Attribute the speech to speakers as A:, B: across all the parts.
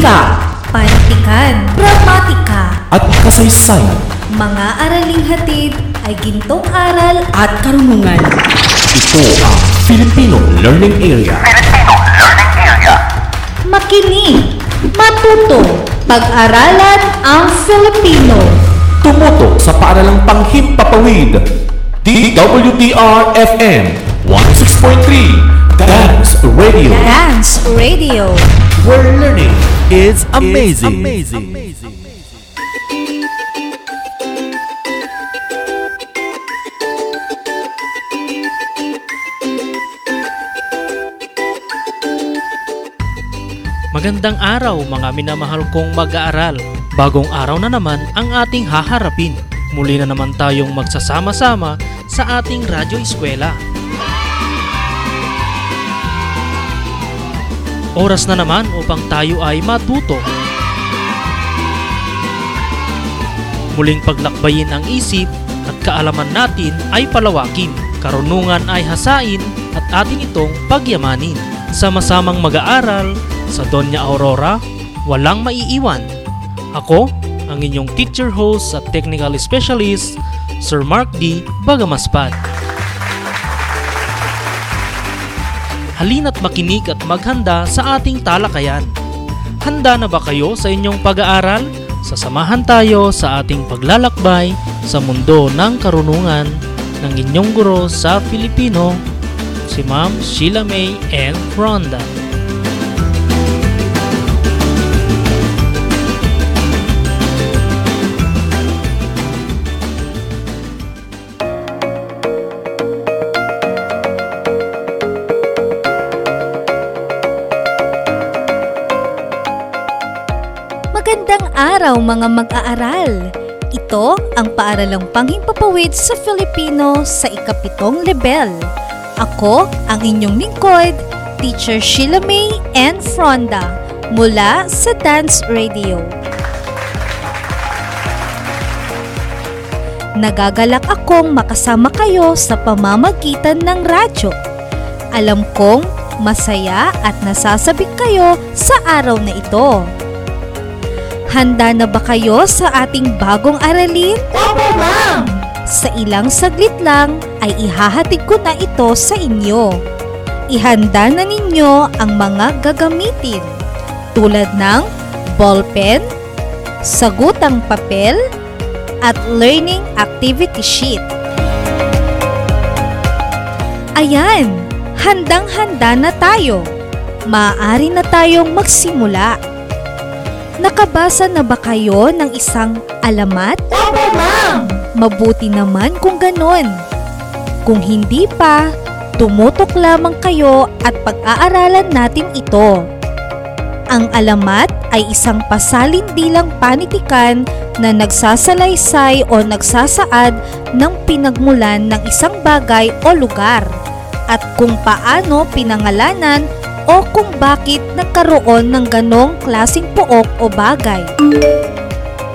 A: Wika
B: Pantikan, gramatika,
A: at kasaysayan.
B: mga araling hatid ay gintong aral
A: At karunungan. Ito ang Filipino Learning Area.
B: makinig, matuto, pag-aralan ang Filipino.
A: Tumuto sa paaralang panghimpapawid. DWDR-FM 106.3 Dance Radio.
B: Dance Radio.
A: Where learning
C: is amazing.
D: Magandang araw mga minamahal kong mag-aaral. Bagong araw na naman ang ating haharapin. Muli na naman tayong magsasama-sama sa ating radyo eskwela. Oras na naman upang tayo ay matuto. Muling paglakbayin ang isip at kaalaman natin ay palawakin. Karunungan ay hasain at atin itong pagyamanin. Sama-samang mag-aaral sa Doña Aurora, walang maiiwan. Ako, ang inyong teacher host at technical specialist, Sir Mark D. Bagamaspad. Halina't makinig at maghanda sa ating talakayan. Handa na ba kayo sa inyong pag-aaral? Sasamahan tayo sa ating paglalakbay sa mundo ng karunungan ng inyong guro sa Filipino, si Ma'am Sheila May and Rhonda.
B: Araw mga mag-aaral. Ito ang paaralang panghimpapawid sa Filipino sa ikapitong level. Ako ang inyong lingkod, Teacher Sheila May and Fronda mula sa Dance Radio. Nagagalak akong makasama kayo sa pamamagitan ng radyo. Alam kong masaya at nasasabik kayo sa araw na ito. Handa na ba kayo sa ating bagong aralin? Opo, ma'am! Sa ilang saglit lang ay ihahatid ko na ito sa inyo. Ihanda na ninyo ang mga gagamitin tulad ng ballpen, sagutang papel, at learning activity sheet. Ayan, handang-handa na tayo. Maaari na tayong magsimula. Nakabasa na ba kayo ng isang alamat? Opo, ma'am! Mabuti naman kung ganon. Kung hindi pa, tumutok lamang kayo at pag-aaralan natin ito. Ang alamat ay isang pasalindilang panitikan na nagsasalaysay o nagsasaad ng pinagmulan ng isang bagay o lugar at kung paano pinangalanan o kung bakit nagkaroon ng ganong klasing pook o bagay.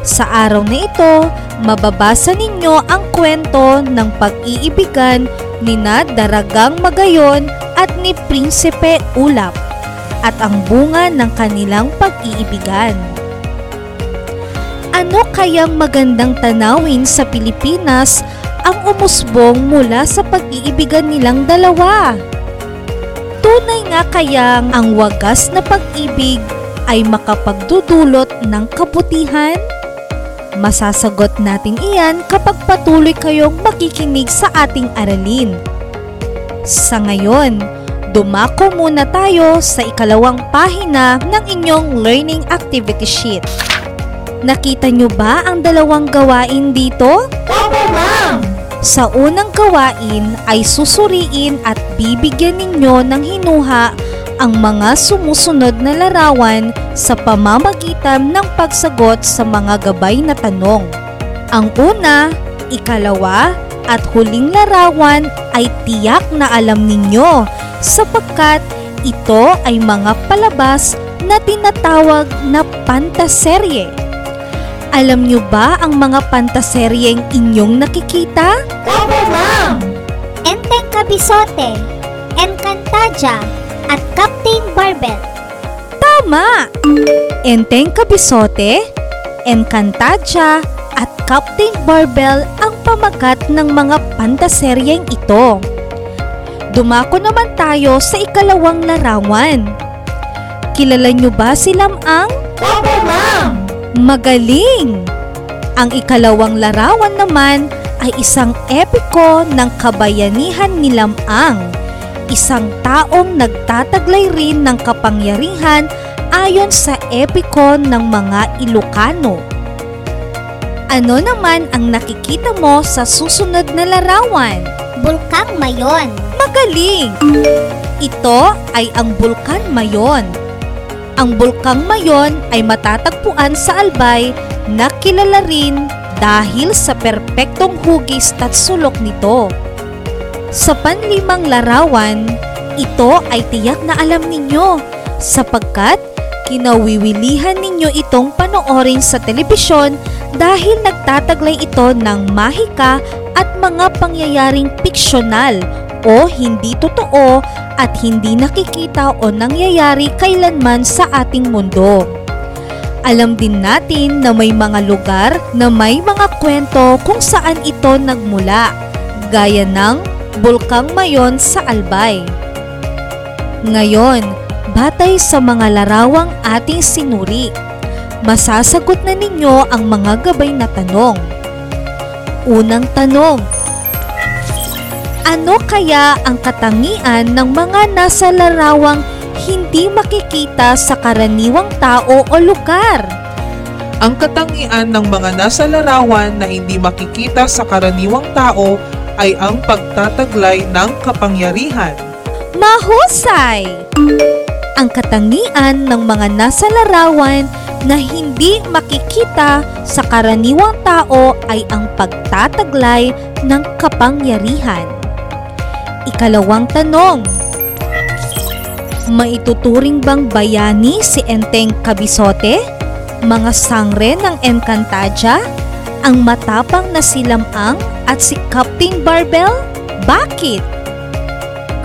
B: Sa araw na ito, mababasa ninyo ang kwento ng pag-iibigan ni na Daragang Magayon at ni Prinsipe Ulap at ang bunga ng kanilang pag-iibigan. Ano kayang magandang tanawin sa Pilipinas ang umusbong mula sa pag-iibigan nilang dalawa? Tunay nga kayang ang wagas na pag-ibig ay makapagdudulot ng kabutihan? Masasagot natin iyan kapag patuloy kayong makikinig sa ating aralin. Sa ngayon, dumako muna tayo sa ikalawang pahina ng inyong learning activity sheet. Nakita nyo ba ang dalawang gawain dito? Opo, ma'am! Sa unang gawain ay susuriin at bibigyan ninyo ng hinuha ang mga sumusunod na larawan sa pamamagitan ng pagsagot sa mga gabay na tanong. Ang una, ikalawa, at huling larawan ay tiyak na alam ninyo sapagkat ito ay mga palabas na tinatawag na pantaserye. Alam nyo ba ang mga pantaseryeng inyong nakikita?
E: Opo, ma'am! Enteng Kabisote, Encantadia, at Captain Barbell.
B: Tama! Enteng Kabisote, Encantadia, at Captain Barbell ang pamagat ng mga pantaseryeng ito. Dumako naman tayo sa ikalawang larawan. Kilala nyo ba si Lamang?
E: Opo!
B: Magaling! Ang ikalawang larawan naman ay isang epiko ng kabayanihan ni Lamang, isang taong nagtataglay rin ng kapangyarihan ayon sa epiko ng mga Ilocano. Ano naman ang nakikita mo sa susunod na larawan?
E: Bulkang Mayon.
B: Magaling! Ito ay ang Bulkan Mayon. Ang Bulkang Mayon ay matatagpuan sa Albay na kilala rin dahil sa perpektong hugis at sulok nito. Sa panlimang larawan, ito ay tiyak na alam ninyo sapagkat kinawiwilihan ninyo itong panoorin sa telebisyon dahil nagtataglay ito ng mahika at mga pangyayaring piksyonal o hindi totoo at hindi nakikita o nangyayari kailanman sa ating mundo. Alam din natin na may mga lugar na may mga kwento kung saan ito nagmula, gaya ng Bulkang Mayon sa Albay. Ngayon, batay sa mga larawang ating sinuri, masasagot na ninyo ang mga gabay na tanong. Unang tanong, ano kaya ang katangian ng mga nasa larawang hindi makikita sa karaniwang tao o lugar?
F: Ang katangian ng mga nasa larawan na hindi makikita sa karaniwang tao ay ang pagtataglay ng kapangyarihan.
B: Mahusay! Ang katangian ng mga nasa larawan na hindi makikita sa karaniwang tao ay ang pagtataglay ng kapangyarihan. Ikalawang tanong, Maituturing bang bayani si Enteng Kabisote, mga sangre ng Encantadia, ang matapang na si Lamang at si Captain Barbell? Bakit?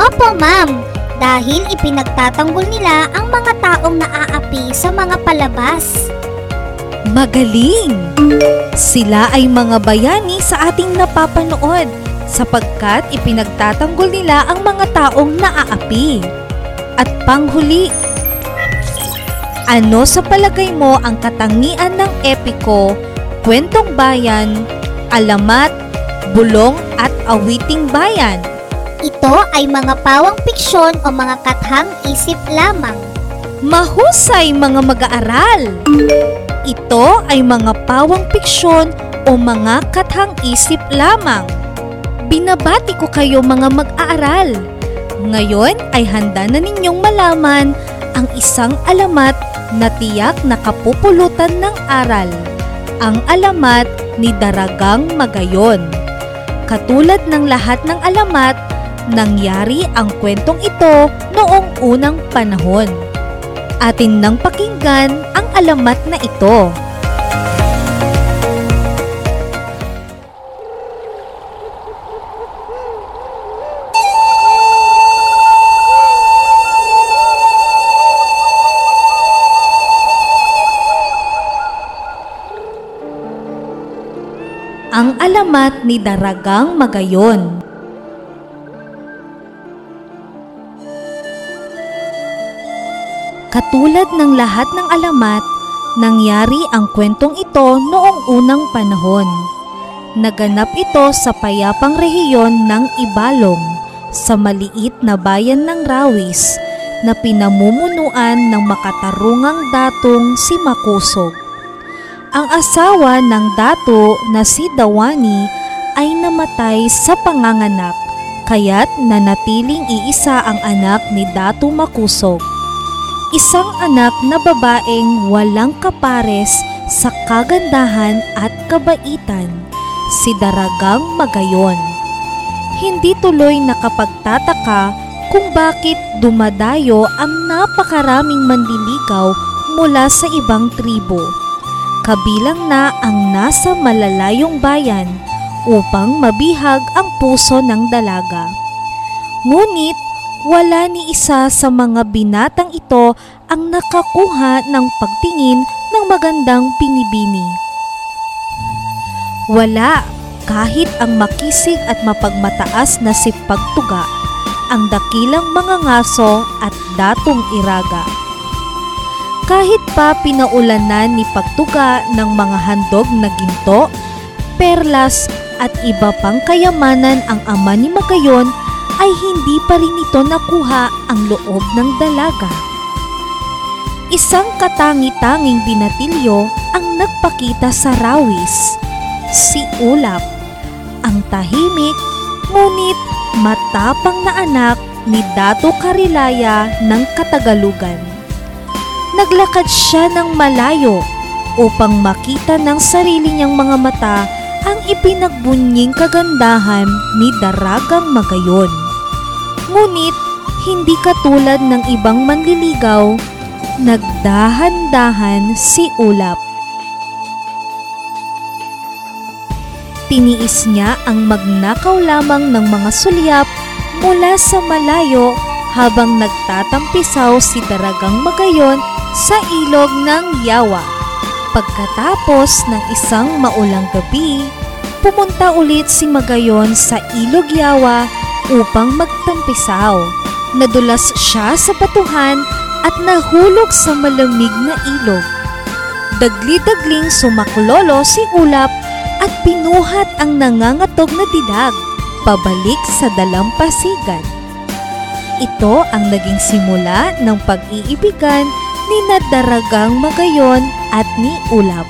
E: Opo, ma'am. Dahil ipinagtatanggol nila ang mga taong naaapi sa mga palabas.
B: Magaling! Sila ay mga bayani sa ating napapanood sapagkat ipinagtatanggol nila ang mga taong naaapi. At panghuli, ano sa palagay mo ang katangian ng epiko, kwentong bayan, alamat, bulong at awiting bayan?
E: Ito ay mga pawang piksyon o mga kathang isip lamang.
B: Mahusay mga mag-aaral! Ito ay mga pawang piksyon o mga kathang isip lamang. Binabati ko kayo mga mag-aaral. Ngayon ay handa na ninyong malaman ang isang alamat na tiyak na kapupulutan ng aral. Ang alamat ni Daragang Magayon. Katulad ng lahat ng alamat, nangyari ang kwentong ito noong unang panahon. Atin nang pakinggan ang alamat na ito. Alamat ni Daragang Magayon. Katulad ng lahat ng alamat, nangyari ang kwentong ito noong unang panahon. Naganap ito sa payapang rehiyon ng Ibalong, sa maliit na bayan ng Rawis, na pinamumunuan ng makatarungang datong si Makusog. Ang asawa ng dato na si Dawani ay namatay sa panganganak, kaya't nanatiling iisa ang anak ni Datu Makusog. Isang anak na babaeng walang kapares sa kagandahan at kabaitan, si Daragang Magayon. Hindi tuloy nakapagtataka kung bakit dumadayo ang napakaraming manliligaw mula sa ibang tribo. Kabilang na ang nasa malalayong bayan upang mabihag ang puso ng dalaga. Ngunit wala ni isa sa mga binatang ito ang nakakuha ng pagtingin ng magandang pinibini. Wala kahit ang makisig at mapagmataas na si Pagtuga, ang dakilang mga ngaso at datong iraga. Kahit pa pinaulanan ni Pagtuga ng mga handog na ginto, perlas at iba pang kayamanan ang ama ni Magayon ay hindi pa rin ito nakuha ang loob ng dalaga. Isang katangi-tanging binatilyo ang nagpakita sa rawis, si Ulap, ang tahimik ngunit matapang na anak ni Dato Karilaya ng Katagalugan. Naglakad siya ng malayo upang makita ng sarili niyang mga mata ang ipinagbunying kagandahan ni Daragang Magayon. Ngunit hindi katulad ng ibang manliligaw, nagdahan-dahan si Ulap. Tiniis niya ang magnakaw lamang ng mga sulyap mula sa malayo habang nagtatampisaw si Daragang Magayon sa ilog ng Yawa. Pagkatapos ng isang maulang gabi, pumunta ulit si Magayon sa ilog Yawa upang magtampisaw. Nadulas siya sa batuhan at nahulog sa malamig na ilog. Dagli-dagling sumaklolo si Ulap at pinuhat ang nangangatog na didag pabalik sa dalampasigan. Ito ang naging simula ng pag-iibigan ni Nadaragang Magayon at ni Ulap.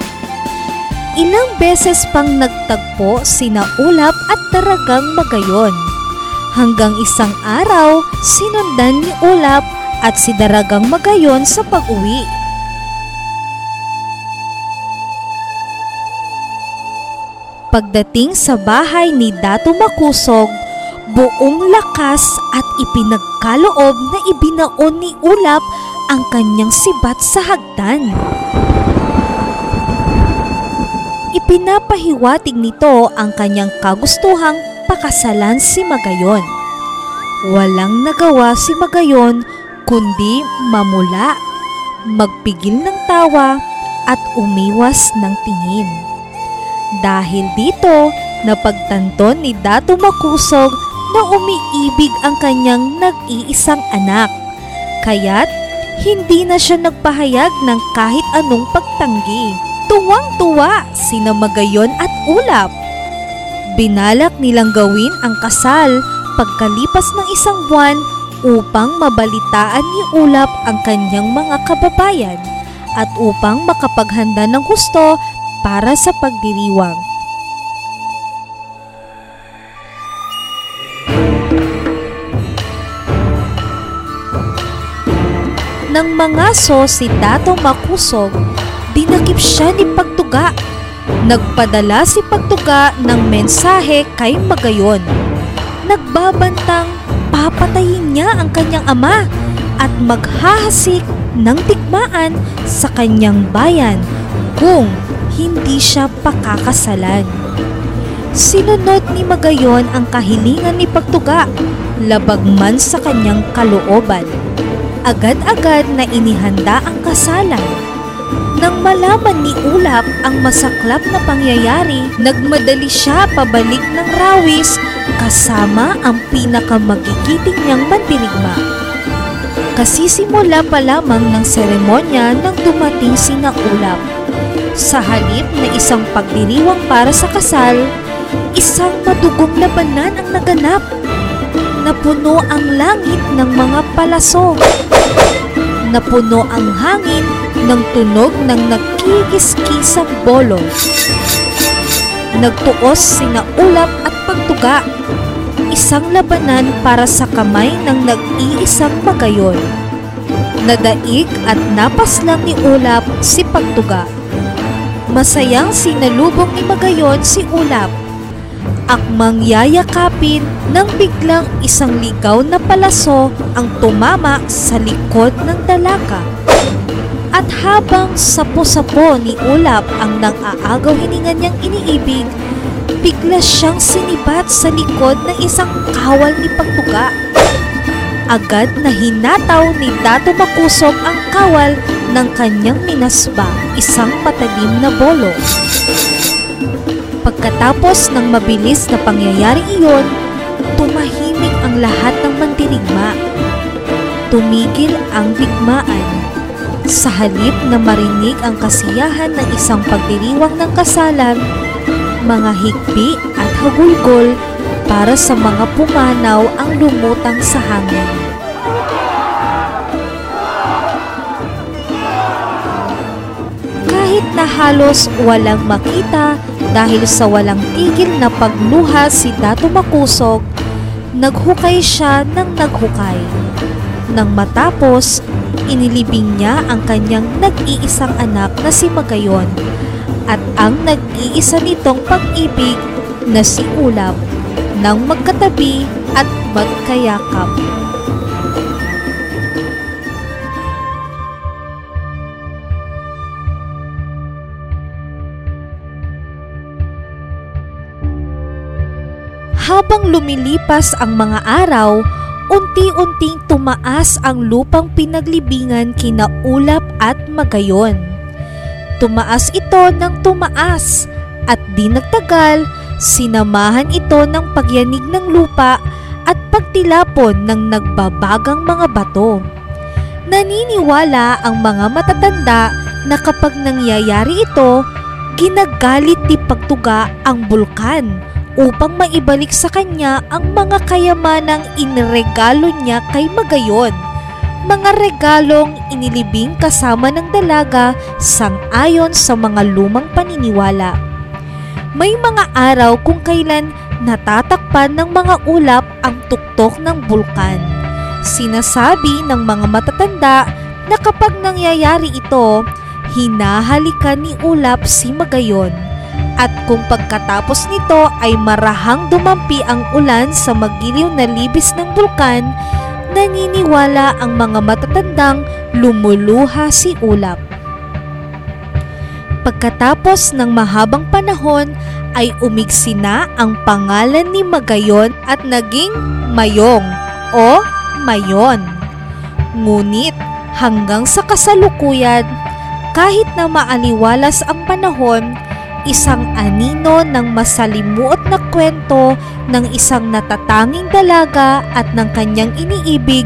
B: Ilang beses pang nagtagpo sina Ulap at Daragang Magayon. Hanggang isang araw, sinundan ni Ulap at si Daragang Magayon sa pag-uwi. Pagdating sa bahay ni Dato Makusog, buong lakas at ipinagkaloob na ibinaon ni Ulap ang kanyang sibat sa hagdan. Ipinapahiwatig nito ang kanyang kagustuhang pakasalan si Magayon. Walang nagawa si Magayon kundi mamula, magpigil ng tawa at umiwas ng tingin. Dahil dito, napagtanto ni Dato Makusog na umiibig ang kanyang nag-iisang anak. Kaya't hindi na siya nagpahayag ng kahit anong pagtanggi. Tuwang-tuwa sina Magayon at Ulap. Binalak nilang gawin ang kasal pagkalipas ng isang buwan upang mabalitaan ni Ulap ang kanyang mga kababayan at upang makapaghanda ng gusto para sa pagdiriwang. Nang mangaso si Makusog, dinakip siya ni Pagtuga. Nagpadala si Pagtuga ng mensahe kay Magayon. Nagbabantang papatayin niya ang kanyang ama at maghahasik ng digmaan sa kanyang bayan kung hindi siya pakakasalan. Sinunod ni Magayon ang kahilingan ni Pagtuga, labag man sa kanyang kalooban. Agad-agad na inihanda ang kasalan. Nang malaman ni Ulap ang masaklap na pangyayari, nagmadali siya pabalik ng rawis kasama ang pinakamagigiting niyang mandirigma. Kasisimula pa lamang ng seremonya nang dumating sina Ulap. Sa halip na isang pagdiriwang para sa kasal, isang madugong labanan ang naganap. Napuno ang langit ng mga palaso. Napuno ang hangin ng tunog ng nagkikiskisang bolo. nagtuos sina ulap at pagtuga. Isang labanan para sa kamay ng nag-iisang magayon. Nadaig at napaslang ni ulap si pagtuga. Masayang sinalubong ni magayon si ulap akmang yayakapin nang biglang isang ligaw na palaso ang tumama sa likod ng dalaga. At habang sapo-sapo ni Ulap ang nang-aagaw hininga niyang iniibig, bigla siyang sinibat sa likod ng isang kawal ni Pagtuga. Agad na hinataw ni Dato Makusog ang kawal ng kanyang minasba, isang patalim na bolo. Pagkatapos ng mabilis na pangyayari iyon, tumahimik ang lahat ng mandirigma. Tumigil ang digmaan. Sa halip na marinig ang kasiyahan ng isang pagdiriwang ng kasalan, mga higpi at hagulgol para sa mga pumanaw ang lumutang sa hangin. Kahit na halos walang makita dahil sa walang tigil na pagluha si Dato Makusog, naghukay siya ng naghukay. Nang matapos, inilibing niya ang kanyang nag-iisang anak na si Magayon at ang nag-iisa nitong pag-ibig na si Ulap nang magkatabi at magkayakap. Habang lumilipas ang mga araw, unti-unting tumaas ang lupang pinaglibingan kina Ulap at Magayon. Tumaas ito ng tumaas at di nagtagal, sinamahan ito ng pagyanig ng lupa at pagtilapon ng nagbabagang mga bato. Naniniwala ang mga matatanda na kapag nangyayari ito, ginagalit ni Pagtuga ang bulkan upang maibalik sa kanya ang mga kayamanang iniregalo niya kay Magayon. Mga regalong inilibing kasama ng dalaga sang-ayon sa mga lumang paniniwala. May mga araw kung kailan natatakpan ng mga ulap ang tuktok ng bulkan. Sinasabi ng mga matatanda na kapag nangyayari ito, hinahalikan ni ulap si Magayon at kung pagkatapos nito ay marahang dumampi ang ulan sa magiliw na libis ng bulkan, naniniwala ang mga matatandang lumuluha si Ulap. Pagkatapos ng mahabang panahon ay umigsi na ang pangalan ni Magayon at naging Mayong o Mayon. Ngunit hanggang sa kasalukuyan, kahit na maaliwalas ang panahon, isang anino ng masalimuot na kwento ng isang natatanging dalaga at ng kanyang iniibig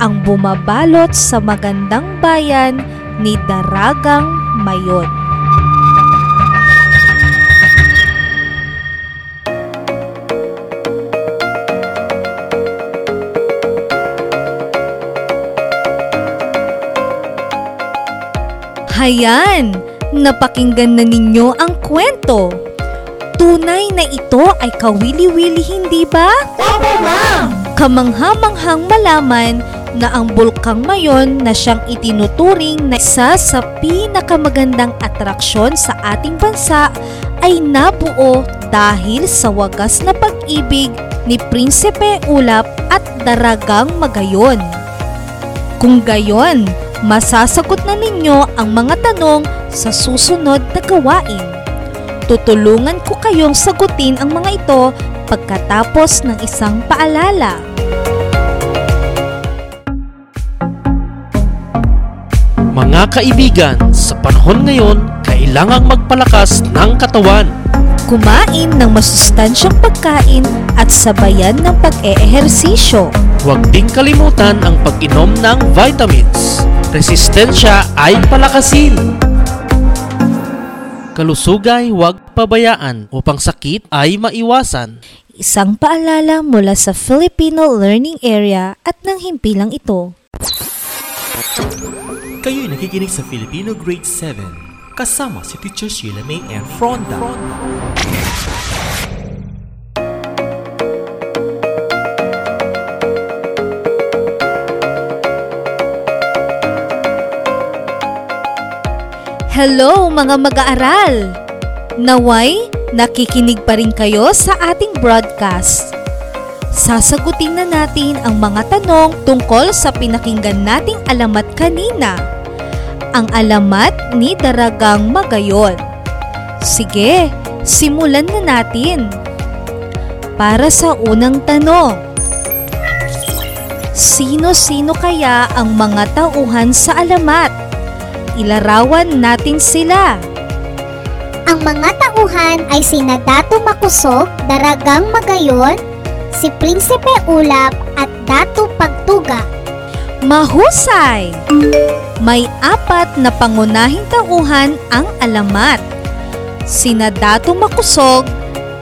B: ang bumabalot sa magandang bayan ni Daragang Mayon. Hayan! Napakinggan na ninyo ang kwento. Tunay na ito ay kawili-wili hindi ba?
E: Opo, ma'am!
B: Kamangha-manghang malaman na ang bulkang mayon na siyang itinuturing na isa sa pinakamagandang atraksyon sa ating bansa ay nabuo dahil sa wagas na pag-ibig ni Prinsipe Ulap at Daragang Magayon. Kung gayon, masasagot na ninyo ang mga tanong sa susunod na gawain. Tutulungan ko kayong sagutin ang mga ito pagkatapos ng isang paalala.
D: Mga kaibigan, sa panahon ngayon, kailangang magpalakas ng katawan.
B: Kumain ng masustansyang pagkain at sabayan ng pag-eehersisyo.
D: Huwag ding kalimutan ang pag-inom ng vitamins. Resistensya ay palakasin. Kalusugay huwag pabayaan upang sakit ay maiwasan.
B: Isang paalala mula sa Filipino Learning Area at ng himpilang ito.
A: Kayo'y nakikinig sa Filipino Grade 7 kasama si Teacher Sheila May F. Fronda.
B: Hello mga mag-aaral! Naway, nakikinig pa rin kayo sa ating broadcast. Sasagutin na natin ang mga tanong tungkol sa pinakinggan nating alamat kanina. Ang alamat ni Daragang Magayon. Sige, simulan na natin. Para sa unang tanong, Sino-sino kaya ang mga tauhan sa alamat? Ilarawan natin sila.
E: Ang mga tauhan ay sina Dato Makusog, Daragang Magayon, si Prinsipe Ulap at Dato Pagtuga.
B: Mahusay! May apat na pangunahing tauhan ang alamat. Sina Dato Makusog,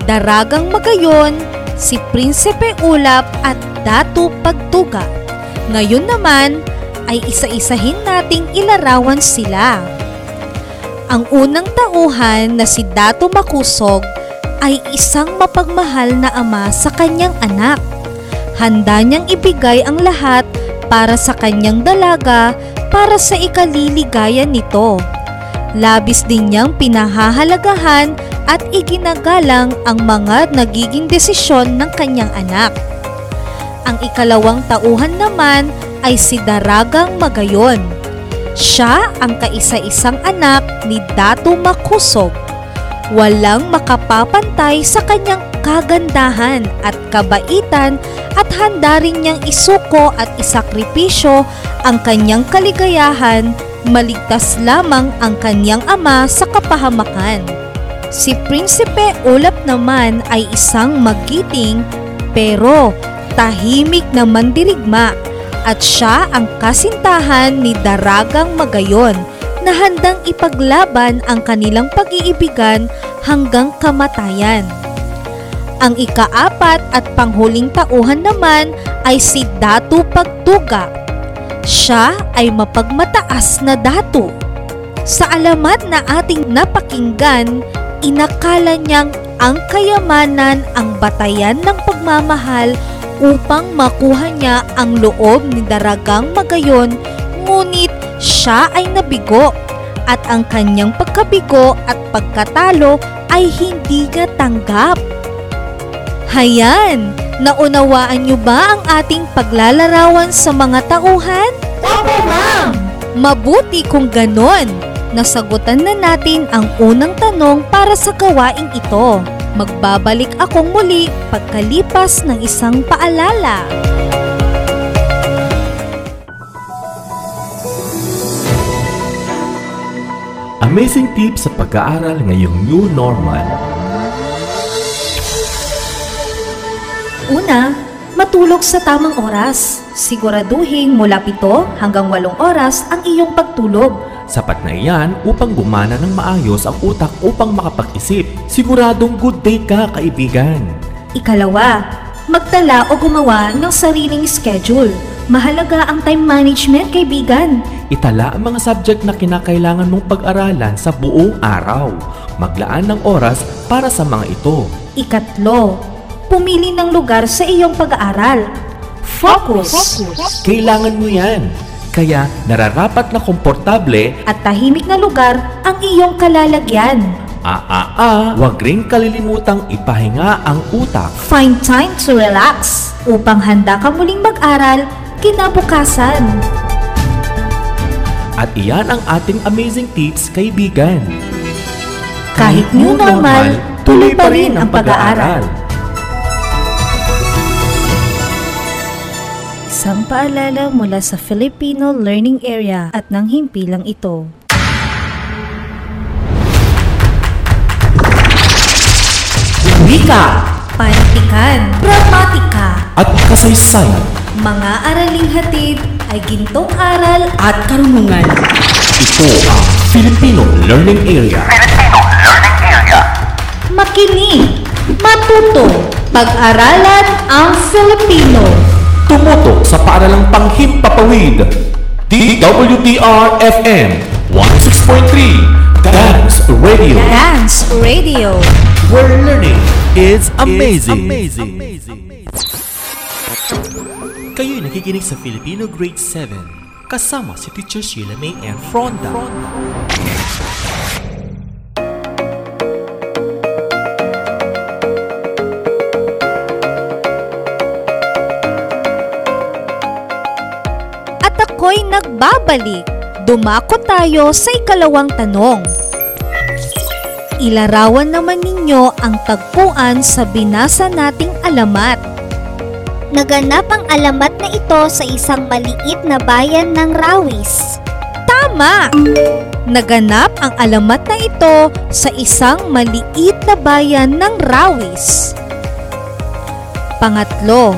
B: Daragang Magayon, si Prinsipe Ulap at Dato Pagtuga. Ngayon naman ay isa-isahin nating ilarawan sila. Ang unang tauhan na si Dato Makusog ay isang mapagmahal na ama sa kanyang anak. Handa niyang ibigay ang lahat para sa kanyang dalaga para sa ikaliligayan nito. Labis din niyang pinahahalagahan at iginagalang ang mga nagiging desisyon ng kanyang anak. Ang ikalawang tauhan naman ay si Daragang Magayon. Siya ang kaisa-isang anak ni Dato Makusog. Walang makapapantay sa kanyang kagandahan at kabaitan at handa rin niyang isuko at isakripisyo ang kanyang kaligayahan maligtas lamang ang kanyang ama sa kapahamakan. Si Prinsipe Ulap naman ay isang magiting pero tahimik na mandirigma at siya ang kasintahan ni Daragang Magayon na handang ipaglaban ang kanilang pag-iibigan hanggang kamatayan. Ang ikaapat at panghuling tauhan naman ay si Datu Pagtuga. Siya ay mapagmataas na datu. Sa alamat na ating napakinggan, inakala niyang ang kayamanan ang batayan ng pagmamahal upang makuha niya ang loob ni Daragang Magayon ngunit siya ay nabigo at ang kanyang pagkabigo at pagkatalo ay hindi niya tanggap. Hayan, naunawaan niyo ba ang ating paglalarawan sa mga tauhan?
E: Opo, ma'am!
B: Mabuti kung ganon. Nasagutan na natin ang unang tanong para sa gawaing ito. Magbabalik akong muli pagkalipas ng isang paalala.
A: Amazing tips sa pag-aaral ngayong new normal.
B: Una, matulog sa tamang oras. Siguraduhin mula 7 hanggang 8 oras ang iyong pagtulog.
A: Sapat na iyan upang gumana ng maayos ang utak upang makapag-isip. Siguradong good day ka, kaibigan.
B: Ikalawa, magtala o gumawa ng sariling schedule. Mahalaga ang time management, kaibigan.
A: Itala ang mga subject na kinakailangan mong pag-aralan sa buong araw. Maglaan ng oras para sa mga ito.
B: Ikatlo, pumili ng lugar sa iyong pag-aaral. Focus!
A: Kailangan mo yan. Kaya nararapat na komportable
B: At tahimik na lugar ang iyong kalalagyan.
A: Aa, wag ring kalilimutang ipahinga ang utak.
B: Find time to relax upang handa ka muling mag-aral kinabukasan.
A: At iyan ang ating amazing tips, kaibigan.
B: Kahit new normal, tuloy pa rin ang pag-aaral. Isang paalala mula sa Filipino Learning Area at ng himpilang ito.
A: Wika
B: Pantikan, gramatika,
A: at kasaysayan.
B: mga araling hatid ay gintong aral at karunungan.
A: Ito ang Filipino Learning Area.
B: Makinig, matuto, pag-aralan ang Filipino.
A: Tumutok sa paaralang panghimpapawid. DWDR-FM 106.3 Dance Radio.
B: Dance Radio.
A: Where learning
C: It's amazing.
A: Kayo'y nakikinig sa Filipino Grade 7 kasama si Teacher Sheila May Ann Fronda.
B: ako'y nagbabalik. Dumako tayo sa ikalawang tanong. Ilarawan naman ninyo ang tagpuan sa binasa nating alamat.
E: Naganap ang alamat na ito sa isang maliit na bayan ng Rawis.
B: Tama! Naganap ang alamat na ito sa isang maliit na bayan ng Rawis. Pangatlo,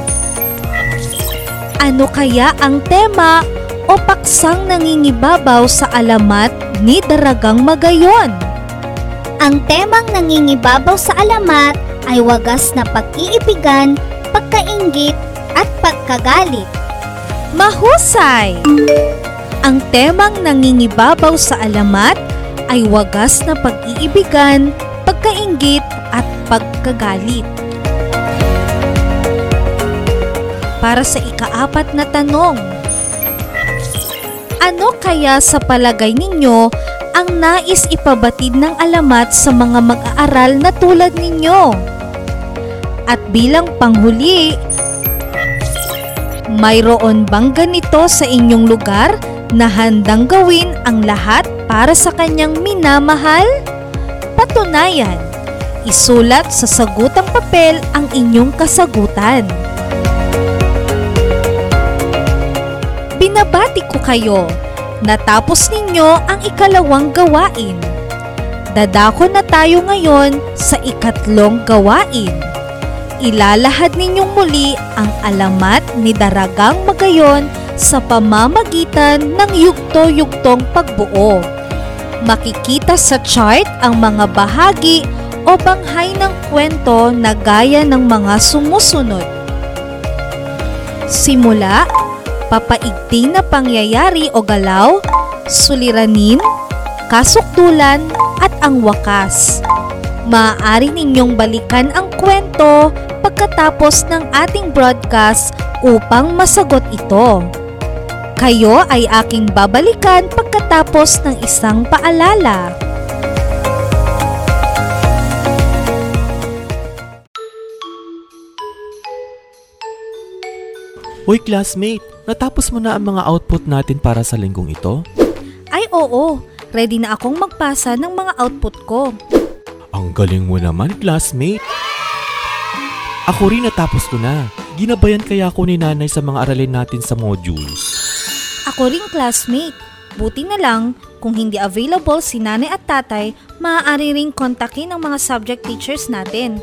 B: ano kaya ang tema o paksang nangingibabaw sa alamat ni Daragang Magayon?
E: Ang temang nangingibabaw sa alamat ay wagas na pag-iibigan, pagkaingit, at pagkagalit.
B: Mahusay! Ang temang nangingibabaw sa alamat ay wagas na pag-iibigan, pagkaingit at pagkagalit. Para sa ikaapat na tanong, ano kaya sa palagay ninyo ang nais ipabatid ng alamat sa mga mag-aaral na tulad ninyo? At bilang panghuli, mayroon bang ganito sa inyong lugar na handang gawin ang lahat para sa kanyang minamahal? Patunayan, isulat sa sagutang papel ang inyong kasagutan. Binabati ko kayo. Natapos ninyo ang ikalawang gawain. Dadako na tayo ngayon sa ikatlong gawain. Ilalahad ninyong muli ang alamat ni Daragang Magayon sa pamamagitan ng yugto-yugtong pagbuo. Makikita sa chart ang mga bahagi o banghay ng kwento na gaya ng mga sumusunod. Simula, papaigting na pangyayari o galaw, suliranin, kasukdulan at ang wakas. Maaari ninyong balikan ang kwento pagkatapos ng ating broadcast upang masagot ito. Kayo ay aking babalikan pagkatapos ng isang paalala.
A: Uy classmate, natapos mo na ang mga output natin para sa linggong ito?
B: Ay oo, ready na akong magpasa ng mga output ko.
A: Ang galing mo naman classmate. Ako rin natapos ko na. Ginabayan kaya ako ni nanay sa mga aralin natin sa modules.
B: Ako ring classmate. Buti na lang, kung hindi available si nanay at tatay, maaari ring kontakin ang mga subject teachers natin.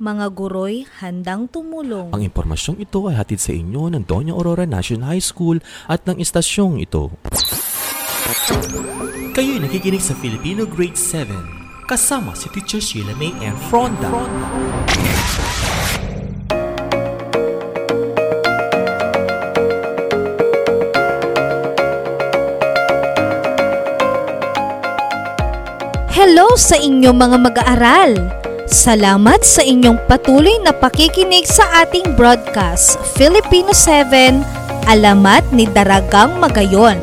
B: Mga guroy handang tumulong.
A: Ang impormasyong ito ay hatid sa inyo ng Doña Aurora National High School at ng istasyong ito. Kayo'y nakikinig sa Filipino Grade 7 kasama si Teacher Sheila May and Fronda.
B: Hello sa inyo mga mag-aaral! Salamat sa inyong patuloy na pakikinig sa ating broadcast, Filipino 7, Alamat ni Daragang Magayon.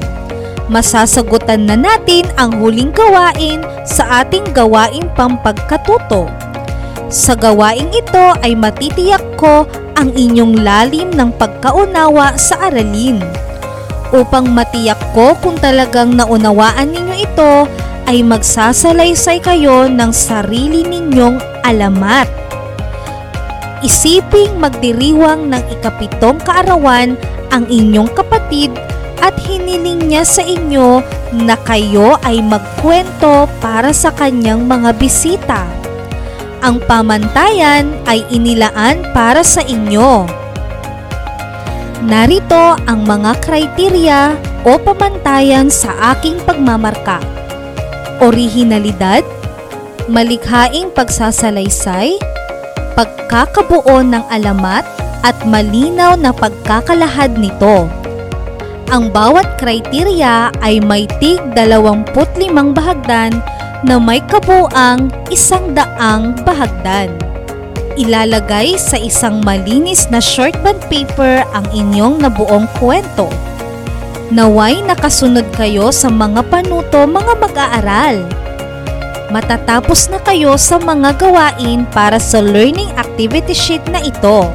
B: Masasagutan na natin ang huling gawain sa ating gawain pampagkatuto. Sa gawaing ito ay matitiyak ko ang inyong lalim ng pagkaunawa sa aralin. Upang matiyak ko kung talagang naunawaan ninyo ito, ay magsasalaysay kayo ng sarili ninyong alamat. Isiping magdiriwang ng ikapitong kaarawan ang inyong kapatid at hiniling niya sa inyo na kayo ay magkwento para sa kanyang mga bisita. Ang pamantayan ay inilaan para sa inyo. Narito ang mga kriteriya o pamantayan sa aking pagmamarka orihinalidad, malikhaing pagsasalaysay, pagkakabuo ng alamat at malinaw na pagkakalahad nito. Ang bawat kriteriya ay may tig 25 bahagdan na may kabuang isang daang bahagdan. Ilalagay sa isang malinis na short bond paper ang inyong nabuong kwento. Naway nakasunod kayo sa mga panuto mga mag-aaral. Matatapos na kayo sa mga gawain para sa learning activity sheet na ito.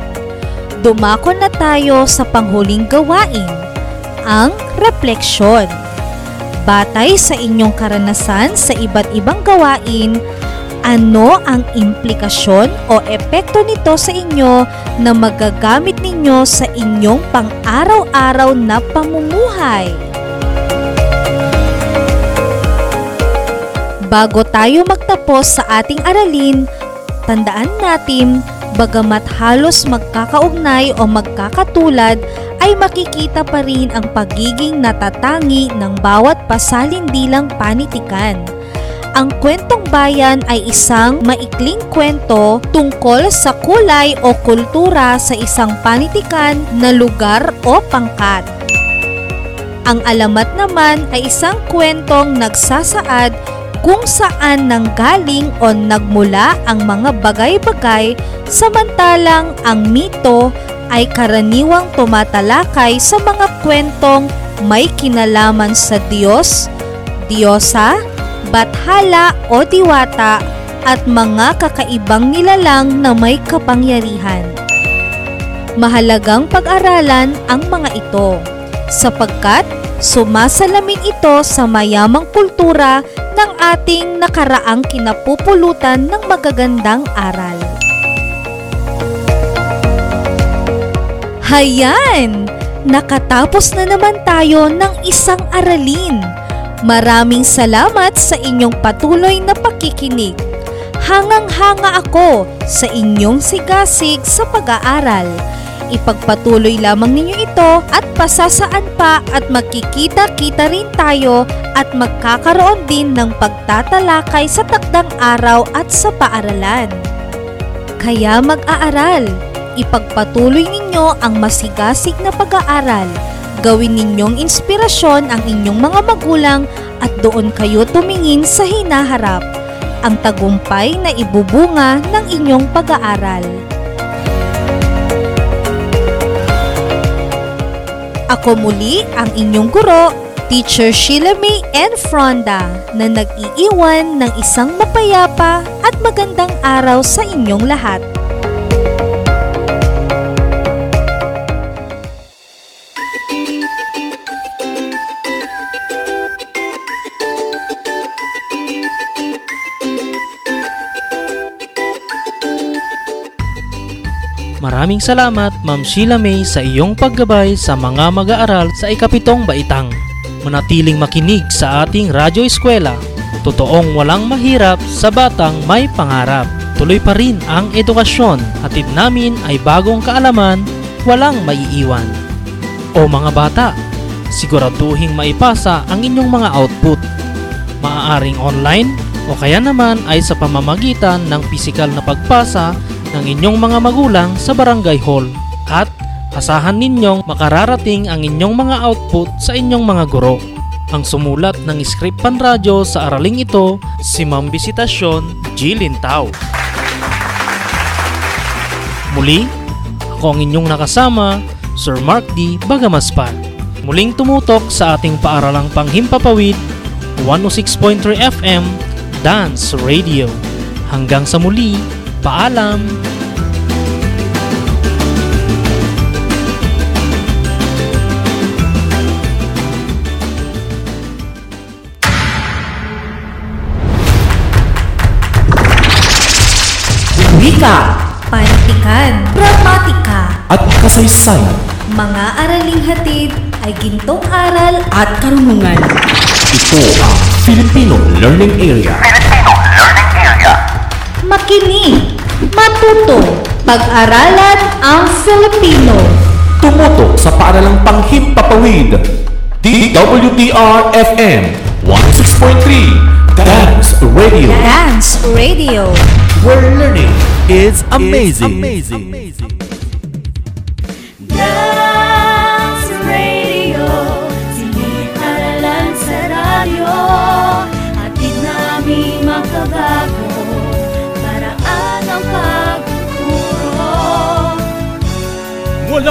B: Dumako na tayo sa panghuling gawain, ang refleksyon. Batay sa inyong karanasan sa iba't ibang gawain, ano ang implikasyon o epekto nito sa inyo na magagamit ninyo sa inyong pang-araw-araw na pamumuhay? Bago tayo magtapos sa ating aralin, tandaan natin bagamat halos magkakaugnay o magkakatulad ay makikita pa rin ang pagiging natatangi ng bawat pasalindilang panitikan. Ang kwentong bayan ay isang maikling kwento tungkol sa kulay o kultura sa isang panitikan na lugar o pangkat. Ang alamat naman ay isang kwentong nagsasaad kung saan nanggaling o nagmula ang mga bagay-bagay samantalang ang mito ay karaniwang tumatalakay sa mga kwentong may kinalaman sa Diyos, Diyosa, Bathala o Diwata at mga kakaibang nilalang na may kapangyarihan. Mahalagang pag-aralan ang mga ito sapagkat sumasalamin ito sa mayamang kultura ng ating nakaraang kinapupulutan ng magagandang aral. Hayan! Nakatapos na naman tayo ng isang aralin. Maraming salamat sa inyong patuloy na pakikinig. Hangang-hanga ako sa inyong sigasig sa pag-aaral. Ipagpatuloy lamang ninyo ito at pasasaan pa at magkikita-kita rin tayo at magkakaroon din ng pagtatalakay sa takdang araw at sa paaralan. Kaya mag-aaral, ipagpatuloy ninyo ang masigasig na pag-aaral. Gawin ninyong inspirasyon ang inyong mga magulang at doon kayo tumingin sa hinaharap, ang tagumpay na ibubunga ng inyong pag-aaral. Ako muli ang inyong guro, Teacher Sheila May N. Fronda na nag-iiwan ng isang mapayapa at magandang araw sa inyong lahat.
D: Maraming salamat Ma'am Sheila May sa iyong paggabay sa mga mag-aaral sa ikapitong baitang. Manatiling makinig sa ating radyo eskwela. Totoong walang mahirap sa batang may pangarap. Tuloy pa rin ang edukasyon. Hatid namin ay bagong kaalaman, walang maiiwan. O mga bata, siguraduhing maipasa ang inyong mga output. Maaaring online o kaya naman ay sa pamamagitan ng pisikal na pagpasa ng inyong mga magulang sa barangay hall at asahan ninyong makararating ang inyong mga output sa inyong mga guro. Ang sumulat ng script panradyo sa araling ito si Ma'am Bisitasyon G. Lintao. Muli, ako ang inyong nakasama, Sir Mark D. Bagamaspan. Muling tumutok sa ating paaralang panghimpapawid, 106.3 FM, Dance Radio. Hanggang sa muli, Paalam!
C: Wika
B: Panitikan, Pragmatika,
C: at kasaysayan.
B: mga araling hatid ay gintong aral
C: At karunungan. Ito ang Filipino Learning Area.
B: Makinig, matuto, pag-aralan ang Filipino.
C: Tumutok sa paaralang panghimpapawid. DWDR-FM 106.3 Dance Radio.
B: Dance Radio.
C: Where learning
A: It's amazing.
C: amazing.
G: Dance